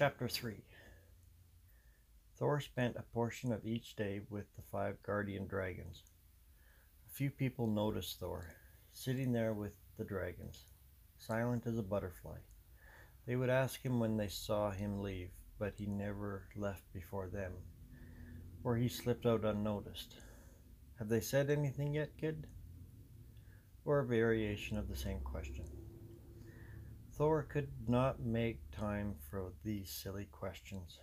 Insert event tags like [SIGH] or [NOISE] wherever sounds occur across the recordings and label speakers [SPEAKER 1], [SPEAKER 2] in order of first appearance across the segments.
[SPEAKER 1] Chapter 3 Thor spent a portion of each day with the five guardian dragons. A few people noticed Thor, sitting there with the dragons, silent as a butterfly. They would ask him when they saw him leave, but he never left before them, or he slipped out unnoticed. Have they said anything yet, kid? Or a variation of the same question. Thor could not make time for these silly questions.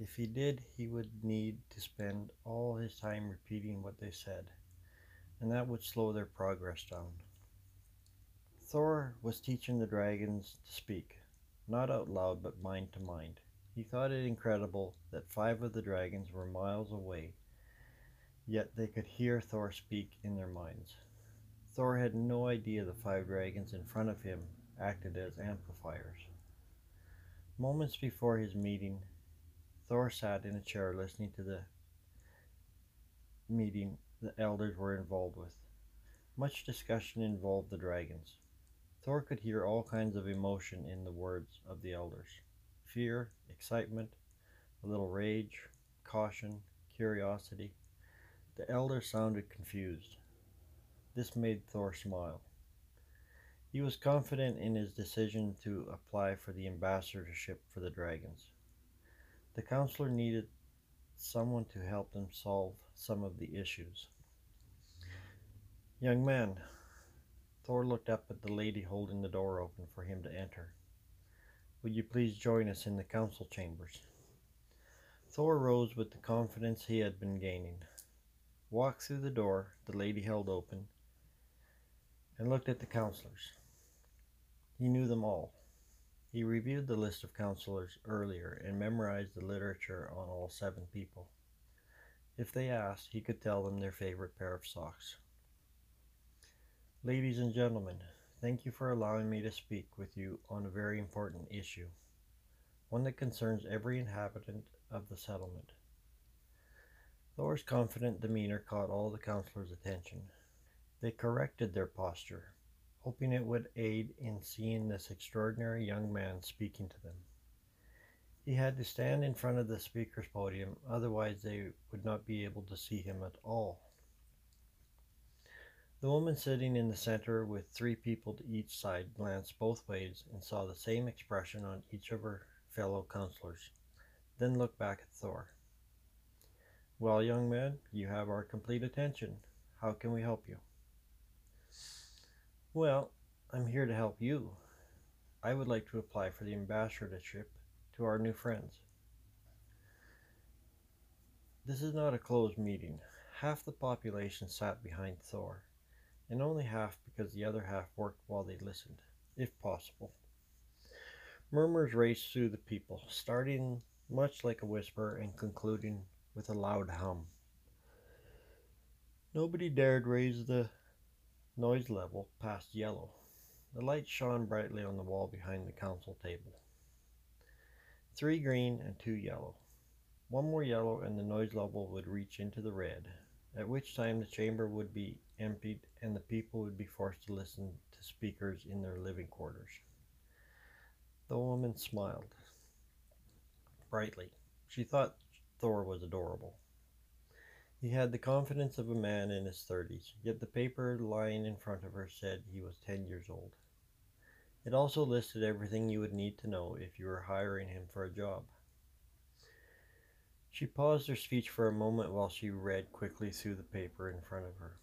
[SPEAKER 1] If he did, he would need to spend all his time repeating what they said, and that would slow their progress down. Thor was teaching the dragons to speak, not out loud but mind to mind. He thought it incredible that five of the dragons were miles away, yet they could hear Thor speak in their minds. Thor had no idea the five dragons in front of him acted as amplifiers. Moments before his meeting, Thor sat in a chair listening to the meeting the elders were involved with. Much discussion involved the dragons. Thor could hear all kinds of emotion in the words of the elders fear, excitement, a little rage, caution, curiosity. The elders sounded confused. This made Thor smile. He was confident in his decision to apply for the ambassadorship for the dragons. The counselor needed someone to help them solve some of the issues. Young man, Thor looked up at the lady holding the door open for him to enter. Would you please join us in the council chambers? Thor rose with the confidence he had been gaining. Walked through the door the lady held open and looked at the counselors. He knew them all. He reviewed the list of counselors earlier and memorized the literature on all seven people. If they asked, he could tell them their favorite pair of socks. Ladies and gentlemen, thank you for allowing me to speak with you on a very important issue, one that concerns every inhabitant of the settlement. Thor's confident demeanor caught all the counselors' attention. They corrected their posture, hoping it would aid in seeing this extraordinary young man speaking to them. He had to stand in front of the speaker's podium, otherwise, they would not be able to see him at all. The woman sitting in the center with three people to each side glanced both ways and saw the same expression on each of her fellow counselors, then looked back at Thor. Well, young man, you have our complete attention. How can we help you? Well, I'm here to help you. I would like to apply for the ambassadorship to our new friends. This is not a closed meeting. Half the population sat behind Thor, and only half because the other half worked while they listened, if possible. Murmurs raced through the people, starting much like a whisper and concluding with a loud hum. Nobody dared raise the noise level past yellow. The light shone brightly on the wall behind the council table. Three green and two yellow. One more yellow and the noise level would reach into the red, at which time the chamber would be emptied and the people would be forced to listen to speakers in their living quarters. The woman smiled brightly. She thought Thor was adorable. He had the confidence of a man in his thirties, yet the paper lying in front of her said he was ten years old. It also listed everything you would need to know if you were hiring him for a job. She paused her speech for a moment while she read quickly through the paper in front of her.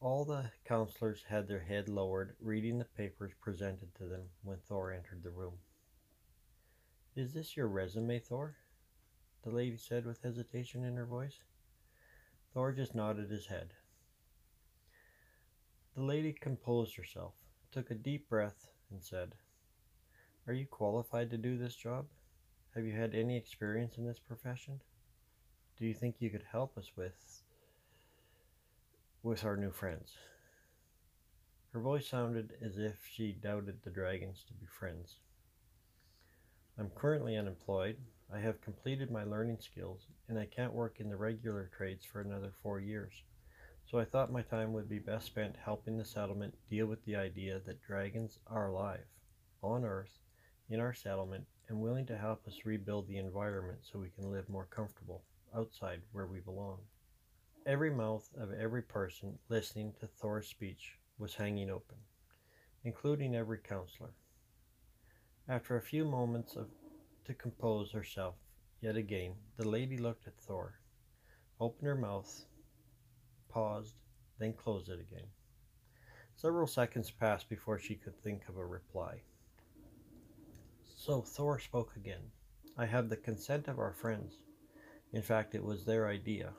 [SPEAKER 1] All the counselors had their head lowered, reading the papers presented to them when Thor entered the room. Is this your resume, Thor? The lady said with hesitation in her voice. Thor just nodded his head. The lady composed herself, took a deep breath, and said, Are you qualified to do this job? Have you had any experience in this profession? Do you think you could help us with with our new friends? Her voice sounded as if she doubted the dragons to be friends. I'm currently unemployed I have completed my learning skills, and I can't work in the regular trades for another four years. So I thought my time would be best spent helping the settlement deal with the idea that dragons are alive, on Earth, in our settlement, and willing to help us rebuild the environment so we can live more comfortable outside where we belong. Every mouth of every person listening to Thor's speech was hanging open, including every counselor. After a few moments of to compose herself yet again, the lady looked at Thor, opened her mouth, paused, then closed it again. Several seconds passed before she could think of a reply. So Thor spoke again. I have the consent of our friends. In fact, it was their idea.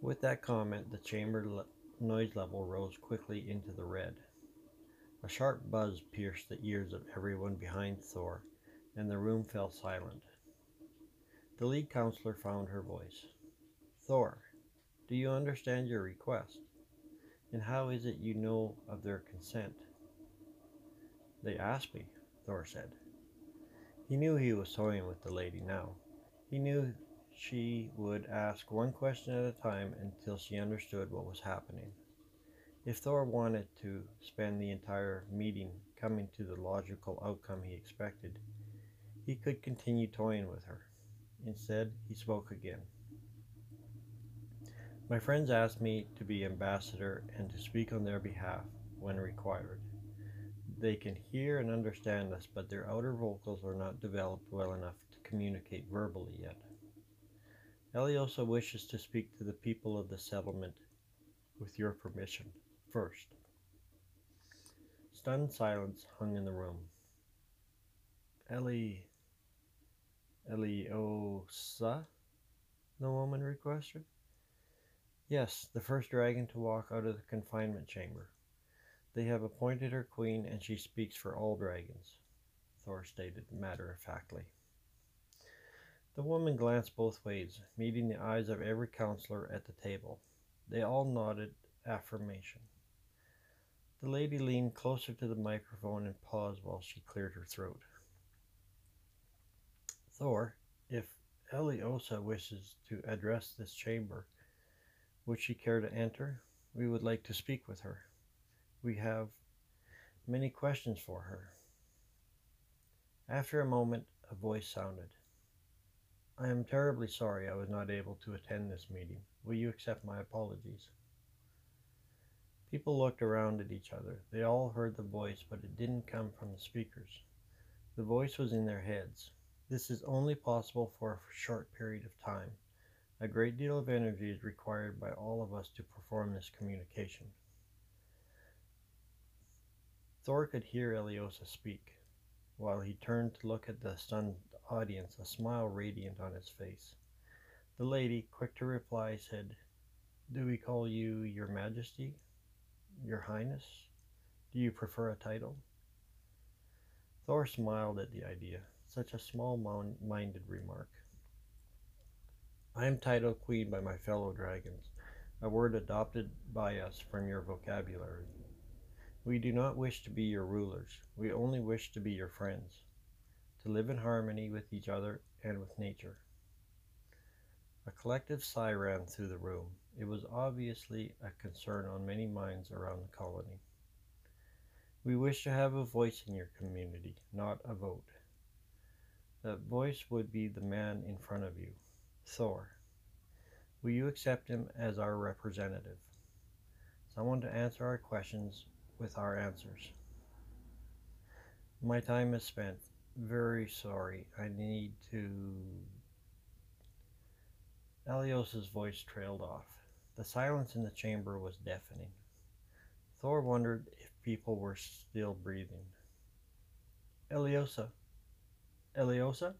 [SPEAKER 1] With that comment, the chamber le- noise level rose quickly into the red. A sharp buzz pierced the ears of everyone behind Thor, and the room fell silent. The lead counselor found her voice. Thor, do you understand your request? And how is it you know of their consent? They asked me, Thor said. He knew he was toying with the lady now. He knew she would ask one question at a time until she understood what was happening. If Thor wanted to spend the entire meeting coming to the logical outcome he expected, he could continue toying with her. Instead, he spoke again. My friends asked me to be ambassador and to speak on their behalf when required. They can hear and understand us, but their outer vocals are not developed well enough to communicate verbally yet. Eliosa wishes to speak to the people of the settlement with your permission first. Stunned silence hung in the room. Eli. Eliosa? The woman requested. Yes, the first dragon to walk out of the confinement chamber. They have appointed her queen, and she speaks for all dragons, Thor stated matter of factly. The woman glanced both ways, meeting the eyes of every counselor at the table. They all nodded affirmation. The lady leaned closer to the microphone and paused while she cleared her throat. Thor, if Eliosa wishes to address this chamber, would she care to enter? We would like to speak with her. We have many questions for her. After a moment, a voice sounded. I am terribly sorry I was not able to attend this meeting. Will you accept my apologies? People looked around at each other. They all heard the voice, but it didn't come from the speakers. The voice was in their heads. This is only possible for a short period of time. A great deal of energy is required by all of us to perform this communication. Thor could hear Eliosa speak. While he turned to look at the stunned audience, a smile radiant on his face. The lady, quick to reply, said, Do we call you Your Majesty? Your Highness? Do you prefer a title? Thor smiled at the idea. Such a small minded remark. I am titled Queen by my fellow dragons, a word adopted by us from your vocabulary. We do not wish to be your rulers. We only wish to be your friends, to live in harmony with each other and with nature. A collective sigh ran through the room. It was obviously a concern on many minds around the colony. We wish to have a voice in your community, not a vote. That voice would be the man in front of you, Thor. Will you accept him as our representative? Someone to answer our questions with our answers. My time is spent. Very sorry. I need to. Eliosa's voice trailed off. The silence in the chamber was deafening. Thor wondered if people were still breathing. Eliosa. Eliosa?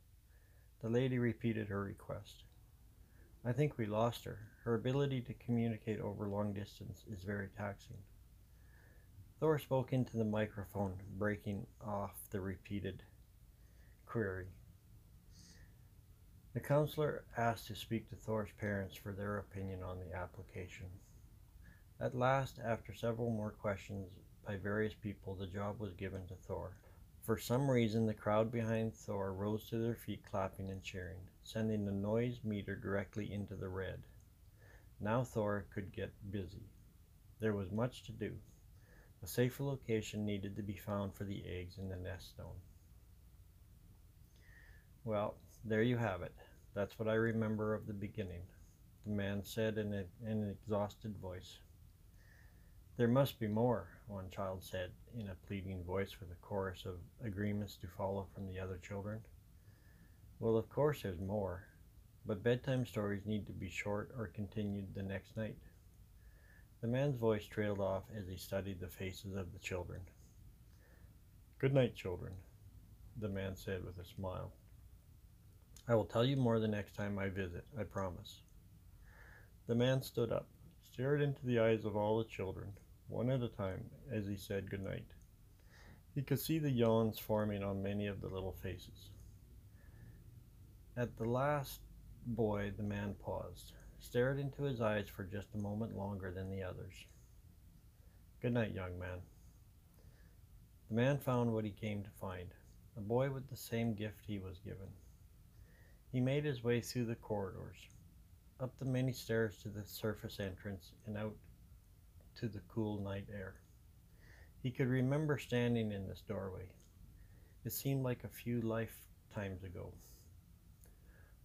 [SPEAKER 1] The lady repeated her request. I think we lost her. Her ability to communicate over long distance is very taxing. Thor spoke into the microphone, breaking off the repeated query. The counselor asked to speak to Thor's parents for their opinion on the application. At last, after several more questions by various people, the job was given to Thor. For some reason, the crowd behind Thor rose to their feet, clapping and cheering, sending the noise meter directly into the red. Now Thor could get busy. There was much to do. A safer location needed to be found for the eggs in the nest stone. Well, there you have it. That's what I remember of the beginning, the man said in, a, in an exhausted voice. There must be more, one child said in a pleading voice with a chorus of agreements to follow from the other children. Well, of course there's more, but bedtime stories need to be short or continued the next night. The man's voice trailed off as he studied the faces of the children. Good night, children, the man said with a smile. I will tell you more the next time I visit, I promise. The man stood up, stared into the eyes of all the children, one at a time, as he said good night. He could see the yawns forming on many of the little faces. At the last boy, the man paused, stared into his eyes for just a moment longer than the others. Good night, young man. The man found what he came to find a boy with the same gift he was given. He made his way through the corridors, up the many stairs to the surface entrance, and out to the cool night air. He could remember standing in this doorway. It seemed like a few lifetimes ago.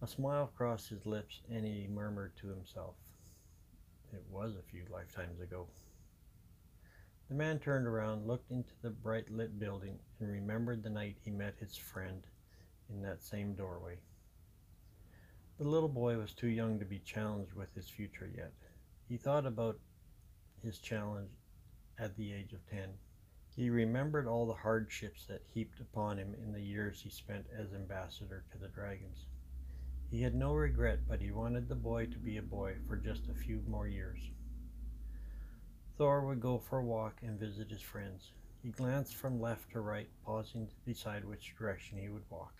[SPEAKER 1] A smile crossed his lips, and he murmured to himself, It was a few lifetimes ago. The man turned around, looked into the bright lit building, and remembered the night he met his friend in that same doorway. The little boy was too young to be challenged with his future yet. He thought about his challenge at the age of 10. He remembered all the hardships that heaped upon him in the years he spent as ambassador to the dragons. He had no regret, but he wanted the boy to be a boy for just a few more years. Thor would go for a walk and visit his friends. He glanced from left to right, pausing to decide which direction he would walk,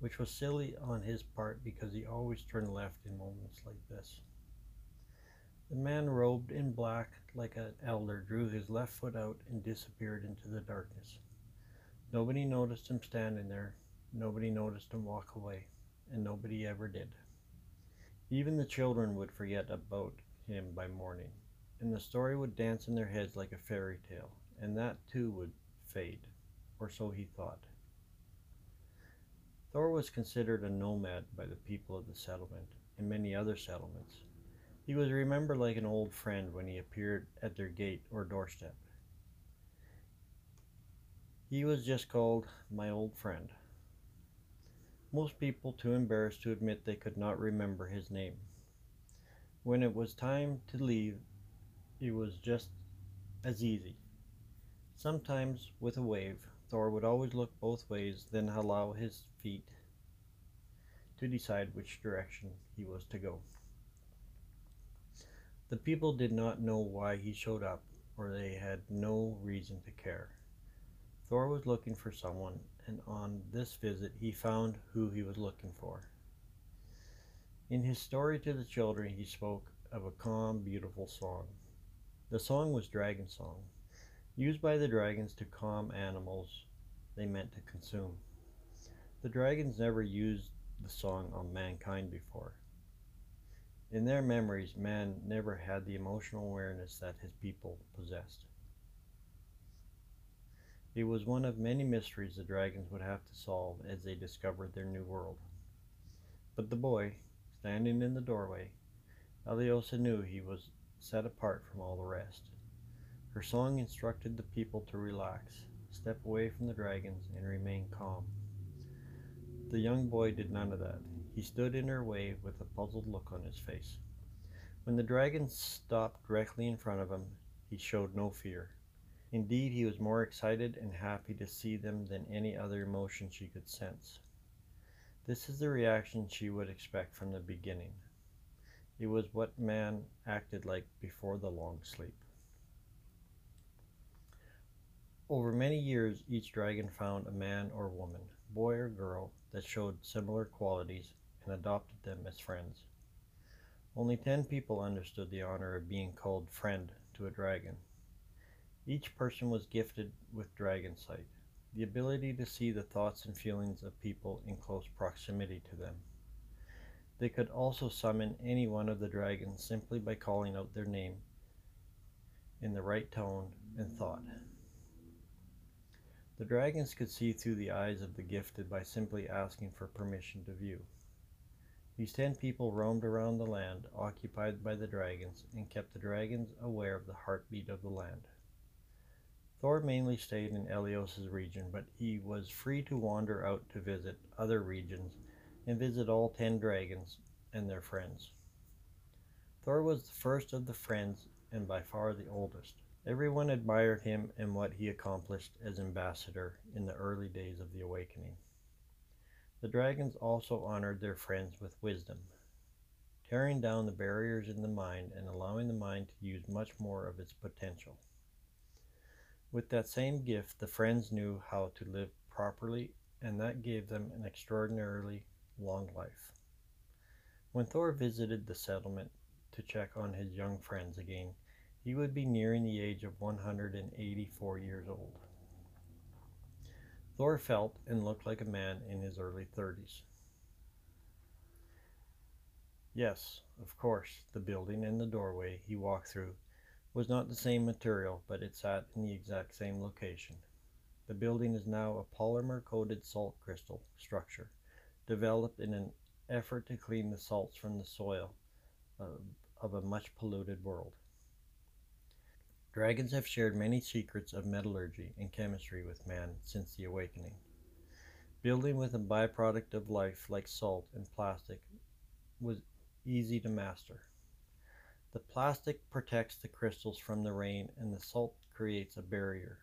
[SPEAKER 1] which was silly on his part because he always turned left in moments like this. The man robed in black like an elder drew his left foot out and disappeared into the darkness. Nobody noticed him standing there. Nobody noticed him walk away and nobody ever did. Even the children would forget about him by morning, and the story would dance in their heads like a fairy tale, and that too would fade, or so he thought. Thor was considered a nomad by the people of the settlement and many other settlements. He was remembered like an old friend when he appeared at their gate or doorstep. He was just called my old friend. Most people too embarrassed to admit they could not remember his name. When it was time to leave, it was just as easy. Sometimes with a wave, Thor would always look both ways, then allow his feet to decide which direction he was to go. The people did not know why he showed up, or they had no reason to care. Thor was looking for someone, and on this visit he found who he was looking for. In his story to the children, he spoke of a calm, beautiful song. The song was Dragon Song, used by the dragons to calm animals they meant to consume. The dragons never used the song on mankind before. In their memories, man never had the emotional awareness that his people possessed. It was one of many mysteries the dragons would have to solve as they discovered their new world. But the boy, standing in the doorway, Eliosa knew he was set apart from all the rest. Her song instructed the people to relax, step away from the dragons, and remain calm. The young boy did none of that. He stood in her way with a puzzled look on his face. When the dragons stopped directly in front of him, he showed no fear. Indeed, he was more excited and happy to see them than any other emotion she could sense. This is the reaction she would expect from the beginning. It was what man acted like before the long sleep. Over many years, each dragon found a man or woman, boy or girl, that showed similar qualities and adopted them as friends. Only ten people understood the honor of being called friend to a dragon. Each person was gifted with dragon sight, the ability to see the thoughts and feelings of people in close proximity to them. They could also summon any one of the dragons simply by calling out their name in the right tone and thought. The dragons could see through the eyes of the gifted by simply asking for permission to view. These ten people roamed around the land occupied by the dragons and kept the dragons aware of the heartbeat of the land. Thor mainly stayed in Elyos' region, but he was free to wander out to visit other regions and visit all ten dragons and their friends. Thor was the first of the friends and by far the oldest. Everyone admired him and what he accomplished as ambassador in the early days of the awakening. The dragons also honored their friends with wisdom, tearing down the barriers in the mind and allowing the mind to use much more of its potential. With that same gift, the friends knew how to live properly, and that gave them an extraordinarily long life. When Thor visited the settlement to check on his young friends again, he would be nearing the age of 184 years old. Thor felt and looked like a man in his early 30s. Yes, of course, the building and the doorway he walked through was not the same material, but it sat in the exact same location. The building is now a polymer coated salt crystal structure developed in an effort to clean the salts from the soil uh, of a much polluted world. Dragons have shared many secrets of metallurgy and chemistry with man since the awakening. Building with a byproduct of life like salt and plastic was easy to master. The plastic protects the crystals from the rain, and the salt creates a barrier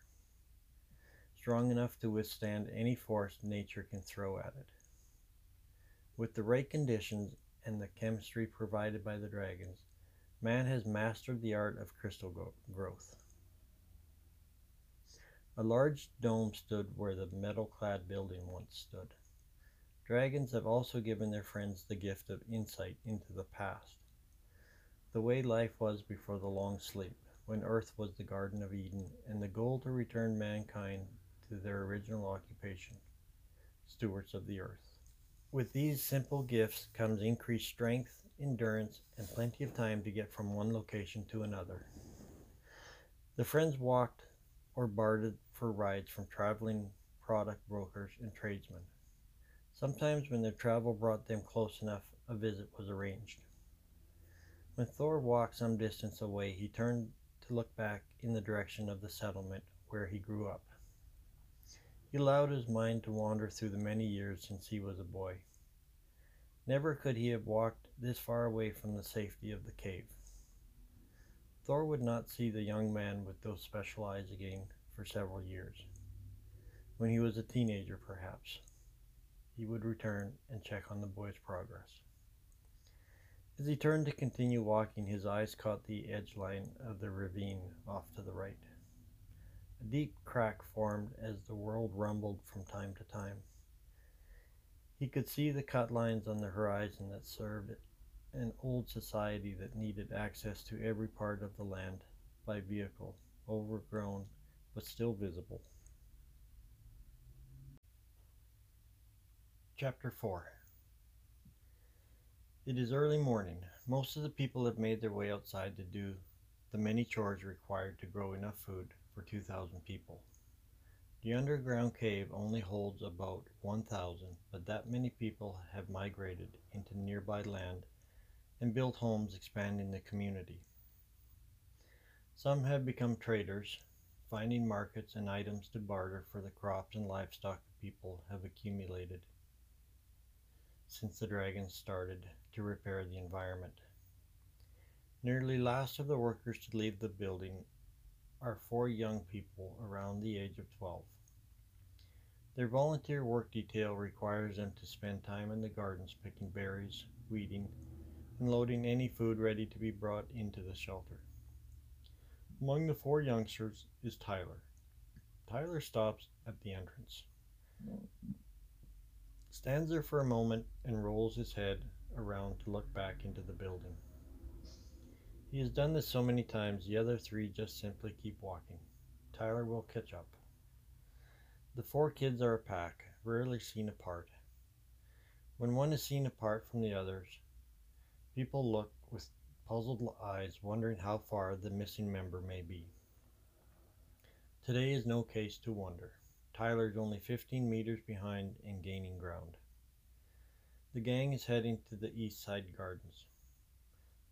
[SPEAKER 1] strong enough to withstand any force nature can throw at it. With the right conditions and the chemistry provided by the dragons, man has mastered the art of crystal growth. A large dome stood where the metal clad building once stood. Dragons have also given their friends the gift of insight into the past the way life was before the long sleep, when earth was the Garden of Eden, and the goal to return mankind to their original occupation, stewards of the earth. With these simple gifts comes increased strength, endurance, and plenty of time to get from one location to another. The friends walked or bartered for rides from traveling product brokers and tradesmen. Sometimes, when their travel brought them close enough, a visit was arranged. When Thor walked some distance away, he turned to look back in the direction of the settlement where he grew up. He allowed his mind to wander through the many years since he was a boy. Never could he have walked this far away from the safety of the cave. Thor would not see the young man with those special eyes again for several years. When he was a teenager, perhaps, he would return and check on the boy's progress. As he turned to continue walking, his eyes caught the edge line of the ravine off to the right. A deep crack formed as the world rumbled from time to time. He could see the cut lines on the horizon that served an old society that needed access to every part of the land by vehicle, overgrown but still visible. Chapter 4 it is early morning. Most of the people have made their way outside to do the many chores required to grow enough food for 2,000 people. The underground cave only holds about 1,000, but that many people have migrated into nearby land and built homes expanding the community. Some have become traders, finding markets and items to barter for the crops and livestock people have accumulated since the dragons started to repair the environment. Nearly last of the workers to leave the building are four young people around the age of 12. Their volunteer work detail requires them to spend time in the gardens picking berries, weeding, and loading any food ready to be brought into the shelter. Among the four youngsters is Tyler. Tyler stops at the entrance, stands there for a moment, and rolls his head around to look back into the building. He has done this so many times, the other three just simply keep walking. Tyler will catch up. The four kids are a pack, rarely seen apart. When one is seen apart from the others, people look with puzzled eyes, wondering how far the missing member may be. Today is no case to wonder. Tyler is only 15 meters behind and gaining ground. The gang is heading to the East Side Gardens.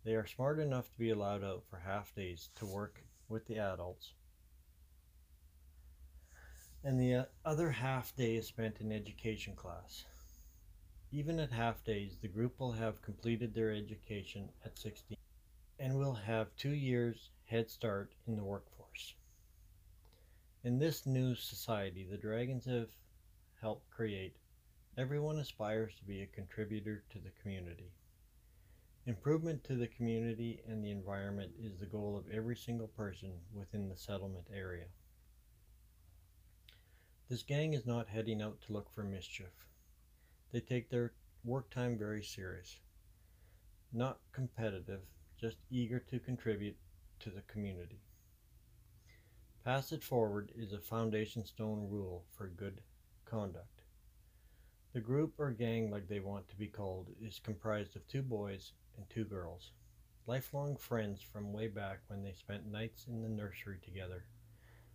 [SPEAKER 1] They are smart enough to be allowed out for half days to work with the adults, and the uh, other half day is spent in education class. Even at half days, the group will have completed their education at 16 and will have two years head start in the workforce. In this new society the Dragons have helped create, everyone aspires to be a contributor to the community. Improvement to the community and the environment is the goal of every single person within the settlement area. This gang is not heading out to look for mischief. They take their work time very serious. Not competitive, just eager to contribute to the community. Pass it forward is a foundation stone rule for good conduct. The group or gang, like they want to be called, is comprised of two boys and two girls, lifelong friends from way back when they spent nights in the nursery together,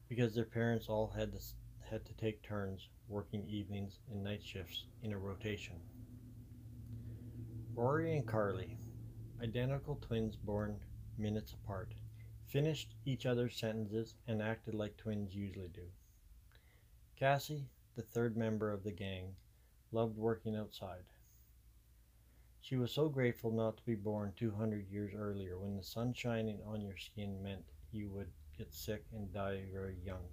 [SPEAKER 1] because their parents all had to, had to take turns working evenings and night shifts in a rotation. Rory and Carly, identical twins born minutes apart finished each other's sentences, and acted like twins usually do. Cassie, the third member of the gang, loved working outside. She was so grateful not to be born 200 years earlier when the sun shining on your skin meant you would get sick and die very young,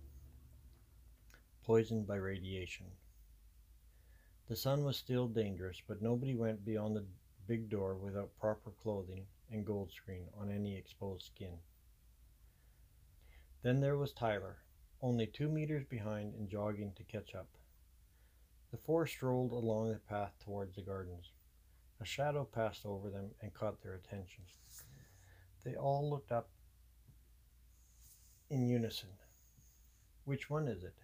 [SPEAKER 1] poisoned by radiation. The sun was still dangerous, but nobody went beyond the big door without proper clothing and gold screen on any exposed skin. Then there was Tyler, only two meters behind and jogging to catch up. The four strolled along the path towards the gardens. A shadow passed over them and caught their attention. They all looked up in unison. Which one is it?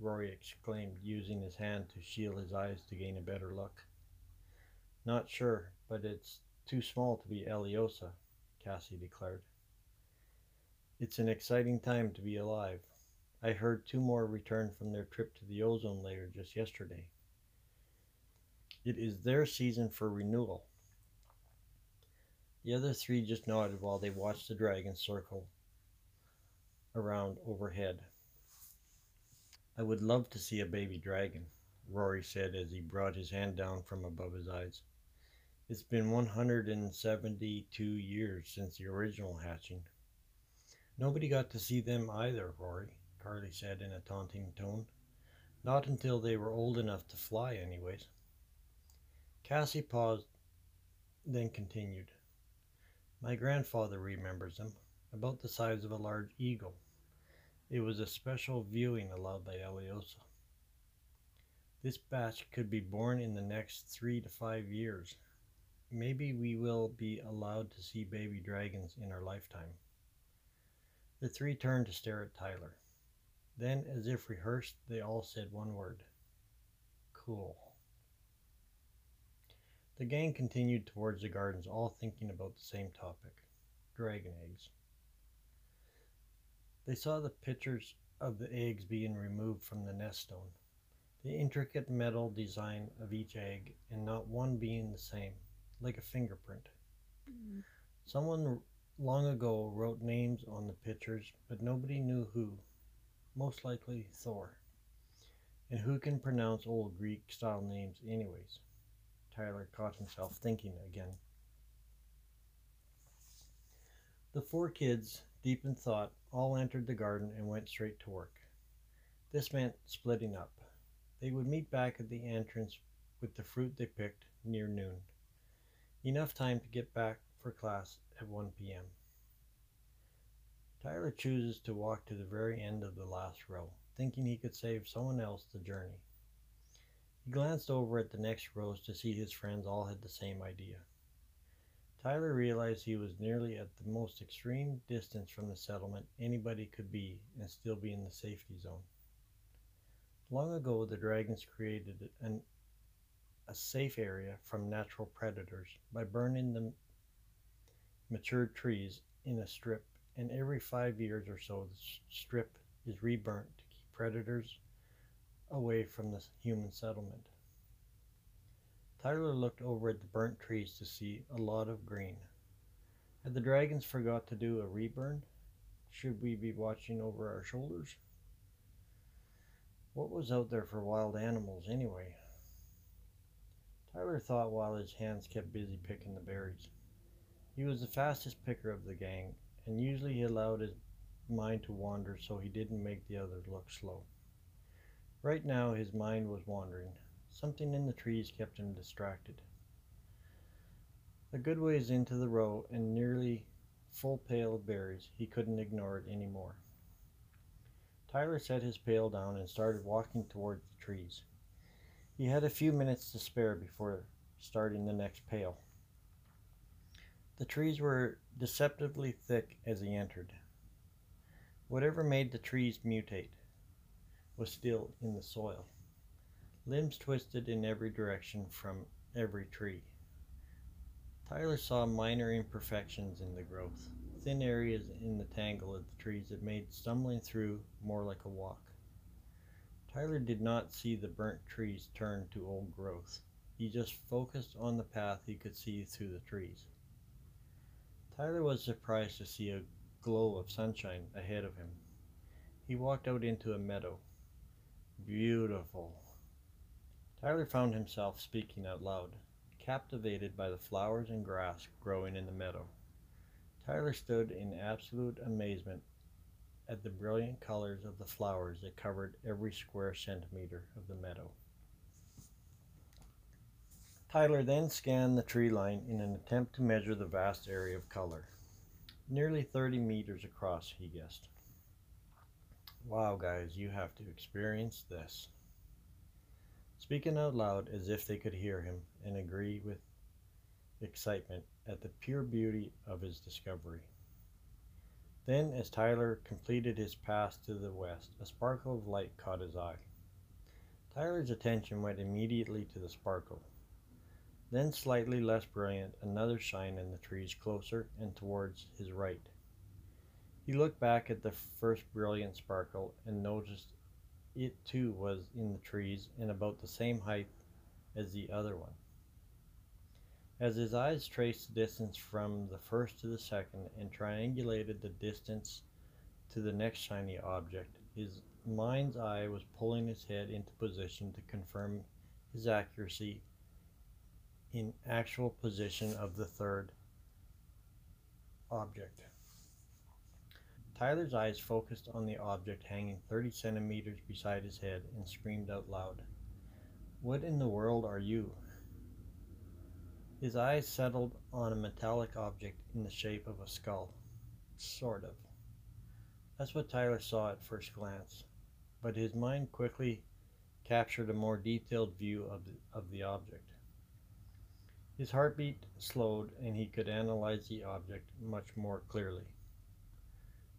[SPEAKER 1] Rory exclaimed, using his hand to shield his eyes to gain a better look. Not sure, but it's too small to be Eliosa, Cassie declared. It's an exciting time to be alive. I heard two more returned from their trip to the ozone layer just yesterday. It is their season for renewal. The other three just nodded while they watched the dragon circle around overhead. I would love to see a baby dragon, Rory said as he brought his hand down from above his eyes. It's been 172 years since the original hatching. Nobody got to see them either, Rory, Carly said in a taunting tone. Not until they were old enough to fly, anyways. Cassie paused, then continued. My grandfather remembers them, about the size of a large eagle. It was a special viewing allowed by Eliosa. This batch could be born in the next three to five years. Maybe we will be allowed to see baby dragons in our lifetime. The three turned to stare at Tyler. Then, as if rehearsed, they all said one word Cool. The gang continued towards the gardens, all thinking about the same topic dragon eggs. They saw the pictures of the eggs being removed from the nest stone, the intricate metal design of each egg, and not one being the same, like a fingerprint. Mm. Someone long ago wrote names on the pictures, but nobody knew who. Most likely Thor. And who can pronounce old Greek style names, anyways? Tyler caught himself thinking again. The four kids, deep in thought, all entered the garden and went straight to work. This meant splitting up. They would meet back at the entrance with the fruit they picked near noon. Enough time to get back for class at 1 p.m. Tyler chooses to walk to the very end of the last row, thinking he could save someone else the journey. He glanced over at the next rows to see his friends all had the same idea. Tyler realized he was nearly at the most extreme distance from the settlement anybody could be and still be in the safety zone. Long ago, the dragons created an, a safe area from natural predators by burning the matured trees in a strip, and every five years or so the strip is reburnt to keep predators away from the human settlement. Tyler looked over at the burnt trees to see a lot of green. Had the dragons forgot to do a reburn? Should we be watching over our shoulders? What was out there for wild animals anyway? Tyler thought while his hands kept busy picking the berries. He was the fastest picker of the gang, and usually he allowed his mind to wander so he didn't make the others look slow. Right now his mind was wandering. Something in the trees kept him distracted. A good ways into the row and nearly full pail of berries, he couldn't ignore it anymore. Tyler set his pail down and started walking towards the trees. He had a few minutes to spare before starting the next pail. The trees were deceptively thick as he entered. Whatever made the trees mutate was still in the soil. Limbs twisted in every direction from every tree. Tyler saw minor imperfections in the growth, thin areas in the tangle of the trees that made stumbling through more like a walk. Tyler did not see the burnt trees turn to old growth. He just focused on the path he could see through the trees. Tyler was surprised to see a glow of sunshine ahead of him. He walked out into a meadow. Beautiful. Tyler found himself speaking out loud captivated by the flowers and grass growing in the meadow. Tyler stood in absolute amazement at the brilliant colors of the flowers that covered every square centimeter of the meadow. Tyler then scanned the tree line in an attempt to measure the vast area of color. Nearly 30 meters across, he guessed. Wow, guys, you have to experience this speaking out loud as if they could hear him and agree with excitement at the pure beauty of his discovery. Then, as Tyler completed his pass to the west, a sparkle of light caught his eye. Tyler's attention went immediately to the sparkle. Then, slightly less brilliant, another shine in the trees closer and towards his right. He looked back at the first brilliant sparkle and noticed it too was in the trees and about the same height as the other one. As his eyes traced the distance from the first to the second and triangulated the distance to the next shiny object, his mind's eye was pulling his head into position to confirm his accuracy in actual position of the third object. Tyler's eyes focused on the object hanging 30 centimeters beside his head and screamed out loud, What in the world are you? His eyes settled on a metallic object in the shape of a skull. Sort of. That's what Tyler saw at first glance, but his mind quickly captured a more detailed view of the, of the object. His heartbeat slowed and he could analyze the object much more clearly.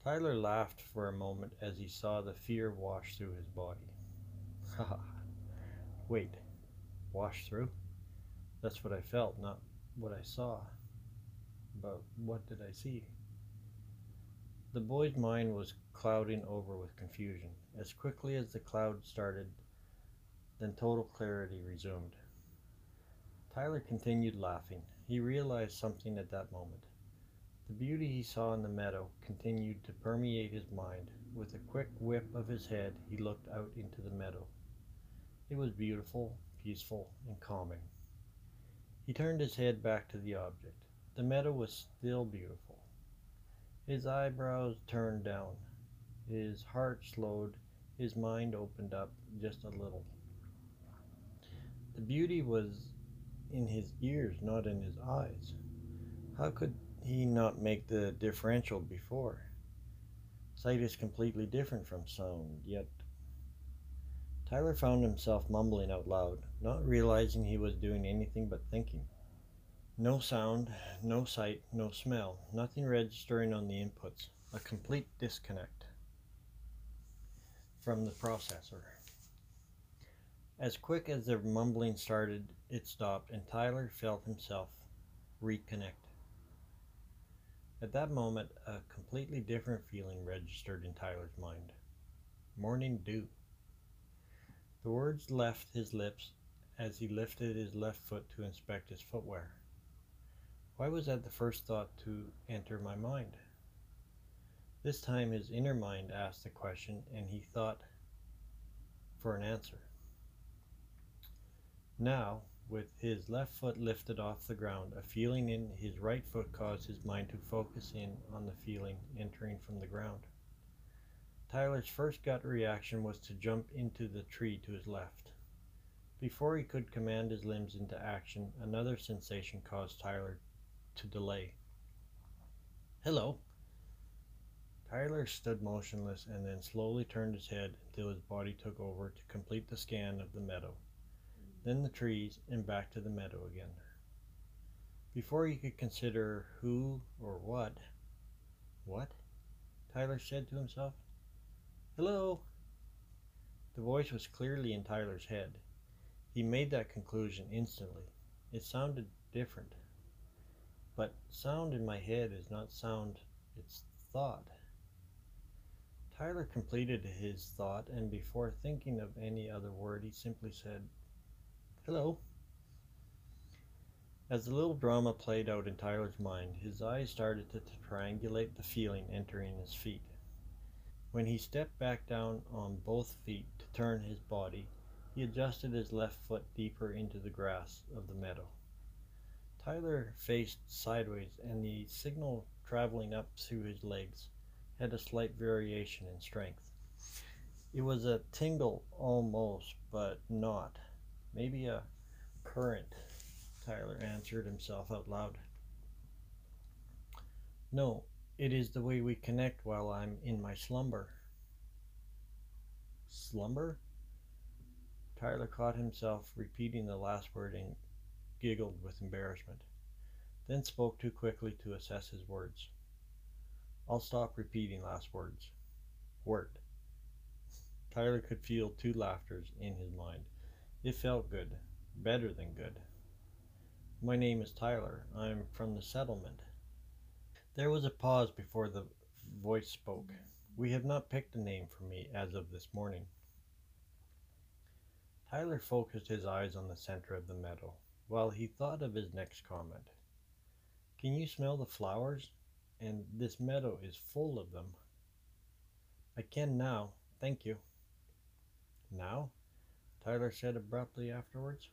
[SPEAKER 1] Tyler laughed for a moment as he saw the fear wash through his body. Ha [LAUGHS] Wait, wash through? That's what I felt, not what I saw. But what did I see? The boy's mind was clouding over with confusion. As quickly as the cloud started, then total clarity resumed. Tyler continued laughing. He realized something at that moment. The beauty he saw in the meadow continued to permeate his mind. With a quick whip of his head, he looked out into the meadow. It was beautiful, peaceful, and calming. He turned his head back to the object. The meadow was still beautiful. His eyebrows turned down. His heart slowed. His mind opened up just a little. The beauty was in his ears, not in his eyes. How could he not make the differential before? Sight is completely different from sound, yet Tyler found himself mumbling out loud, not realizing he was doing anything but thinking. No sound, no sight, no smell, nothing registering on the inputs. A complete disconnect from the processor. As quick as the mumbling started, it stopped, and Tyler felt himself reconnect. At that moment, a completely different feeling registered in Tyler's mind. Morning dew. The words left his lips as he lifted his left foot to inspect his footwear. Why was that the first thought to enter my mind? This time his inner mind asked the question and he thought for an answer. Now, with his left foot lifted off the ground, a feeling in his right foot caused his mind to focus in on the feeling entering from the ground. Tyler's first gut reaction was to jump into the tree to his left. Before he could command his limbs into action, another sensation caused Tyler to delay. Hello. Tyler stood motionless and then slowly turned his head until his body took over to complete the scan of the meadow, then the trees, and back to the meadow again. Before he could consider who or what, what? Tyler said to himself. Hello. The voice was clearly in Tyler's head. He made that conclusion instantly. It sounded different. But sound in my head is not sound, it's thought. Tyler completed his thought, and before thinking of any other word, he simply said, Hello. As the little drama played out in Tyler's mind, his eyes started to, triangulate the feeling entering his feet. When he stepped back down on both feet to turn his body, he adjusted his left foot deeper into the grass of the meadow. Tyler faced sideways, and the signal traveling up through his legs had a slight variation in strength. It was a tingle almost, but not. Maybe a current, Tyler answered himself out loud. No, it is the way we connect while I'm in my slumber. Slumber? Tyler caught himself repeating the last word and giggled with embarrassment, then spoke too quickly to assess his words. I'll stop repeating last words. Word. Tyler could feel two laughters in his mind. It felt good, better than good. My name is Tyler. I'm from the settlement. There was a pause before the voice spoke. We have not picked a name for me as of this morning. Tyler focused his eyes on the center of the meadow while he thought of his next comment. Can you smell the flowers? And this meadow is full of them. I can now, thank you. Now? Tyler said abruptly afterwards.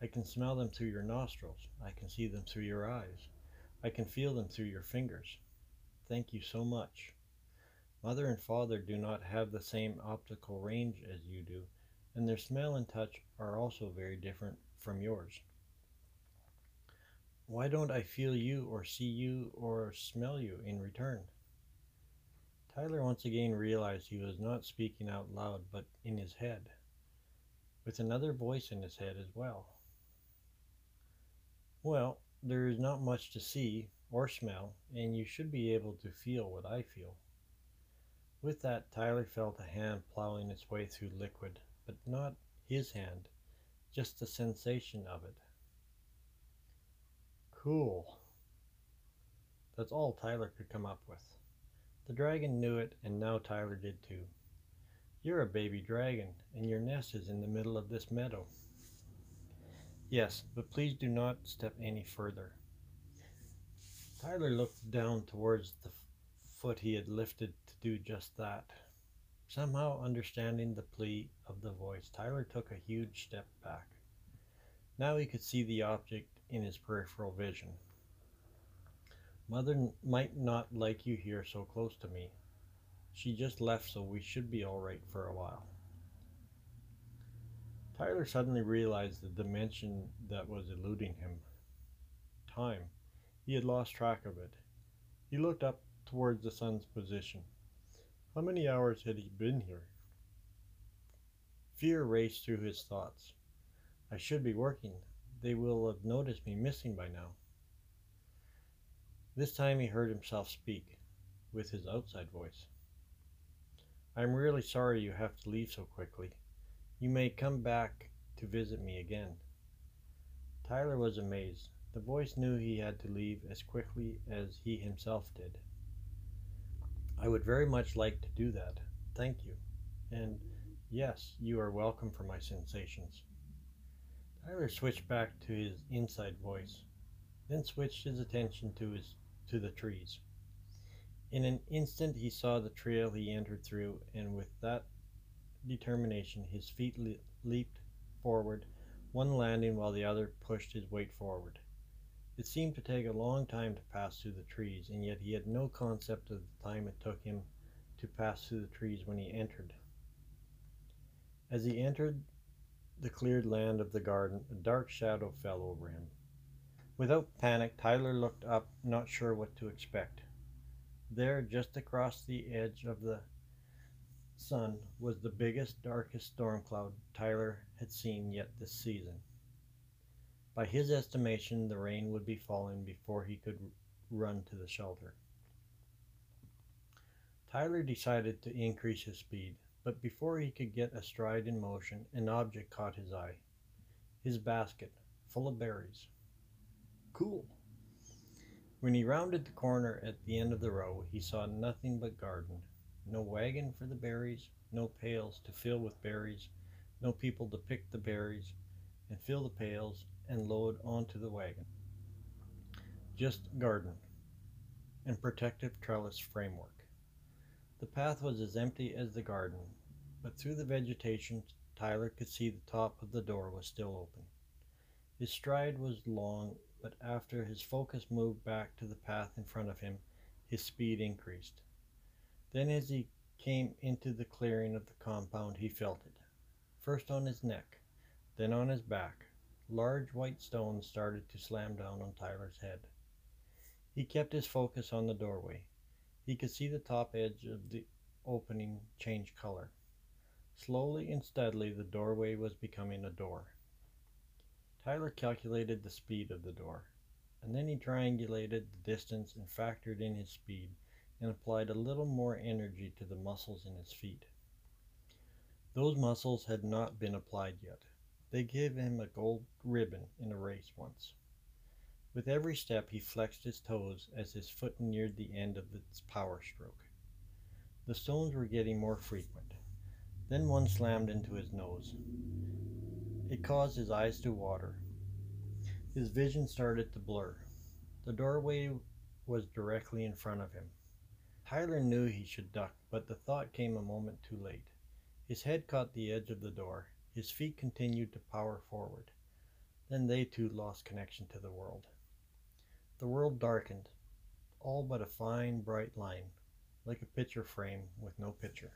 [SPEAKER 1] I can smell them through your nostrils. I can see them through your eyes. I can feel them through your fingers. Thank you so much. Mother and father do not have the same optical range as you do, and their smell and touch are also very different from yours. Why don't I feel you or see you or smell you in return? Tyler once again realized he was not speaking out loud but in his head, with another voice in his head as well. Well, there is not much to see or smell, and you should be able to feel what I feel. With that, Tyler felt a hand plowing its way through liquid but not his hand, just the sensation of it. Cool. That's all Tyler could come up with. The dragon knew it, and now Tyler did too. You're a baby dragon, and your nest is in the middle of this meadow. Yes, but please do not step any further. Tyler looked down towards the foot he had lifted to do just that. Somehow understanding the plea of the voice, Tyler took a huge step back. Now he could see the object in his peripheral vision. Mother might not like you here so close to me. She just left, so we should be all right for a while. Tyler suddenly realized the dimension that was eluding him time. He had lost track of it. He looked up towards the sun's position. How many hours had he been here? Fear raced through his thoughts. I should be working. They will have noticed me missing by now. This time he heard himself speak, with his outside voice. I'm really sorry you have to leave so quickly. You may come back to visit me again. Tyler was amazed. The voice knew he had to leave as quickly as he himself did. I would very much like to do that. Thank you. And Yes, you are welcome for my sensations. Tyler switched back to his inside voice, then switched his attention to his to the trees. In an instant he saw the trail he entered through, and with that determination his feet le- leaped forward, one landing while the other pushed his weight forward. It seemed to take a long time to pass through the trees, and yet he had no concept of the time it took him to pass through the trees when he entered. As he entered the cleared land of the garden, a dark shadow fell over him. Without panic, Tyler looked up, not sure what to expect. There, just across the edge of the sun, was the biggest, darkest storm cloud Tyler had seen yet this season. By his estimation, the rain would be falling before he could run to the shelter. Tyler decided to increase his speed, but before he could get a stride in motion, an object caught his eye. His basket, full of berries. Cool. When he rounded the corner at the end of the row, he saw nothing but garden. No wagon for the berries, no pails to fill with berries, no people to pick the berries and fill the pails and load onto the wagon. Just garden and protective trellis framework. The path was as empty as the garden, but through the vegetation Tyler could see the top of the door was still open. His stride was long, but after his focus moved back to the path in front of him, his speed increased. Then, as he came into the clearing of the compound, he felt it. First on his neck, then on his back. Large white stones started to slam down on Tyler's head. He kept his focus on the doorway. He could see the top edge of the opening change color. Slowly and steadily, the doorway was becoming a door. Tyler calculated the speed of the door, and then he triangulated the distance and factored in his speed and applied a little more energy to the muscles in his feet. Those muscles had not been applied yet. They gave him a gold ribbon in a race once. With every step, he flexed his toes as his foot neared the end of its power stroke. The stones were getting more frequent. Then one slammed into his nose. It caused his eyes to water. His vision started to blur. The doorway was directly in front of him. Tyler knew he should duck, but the thought came a moment too late. His head caught the edge of the door. His feet continued to power forward. Then they too lost connection to the world. The world darkened, all but a fine, bright line, like a picture frame with no picture.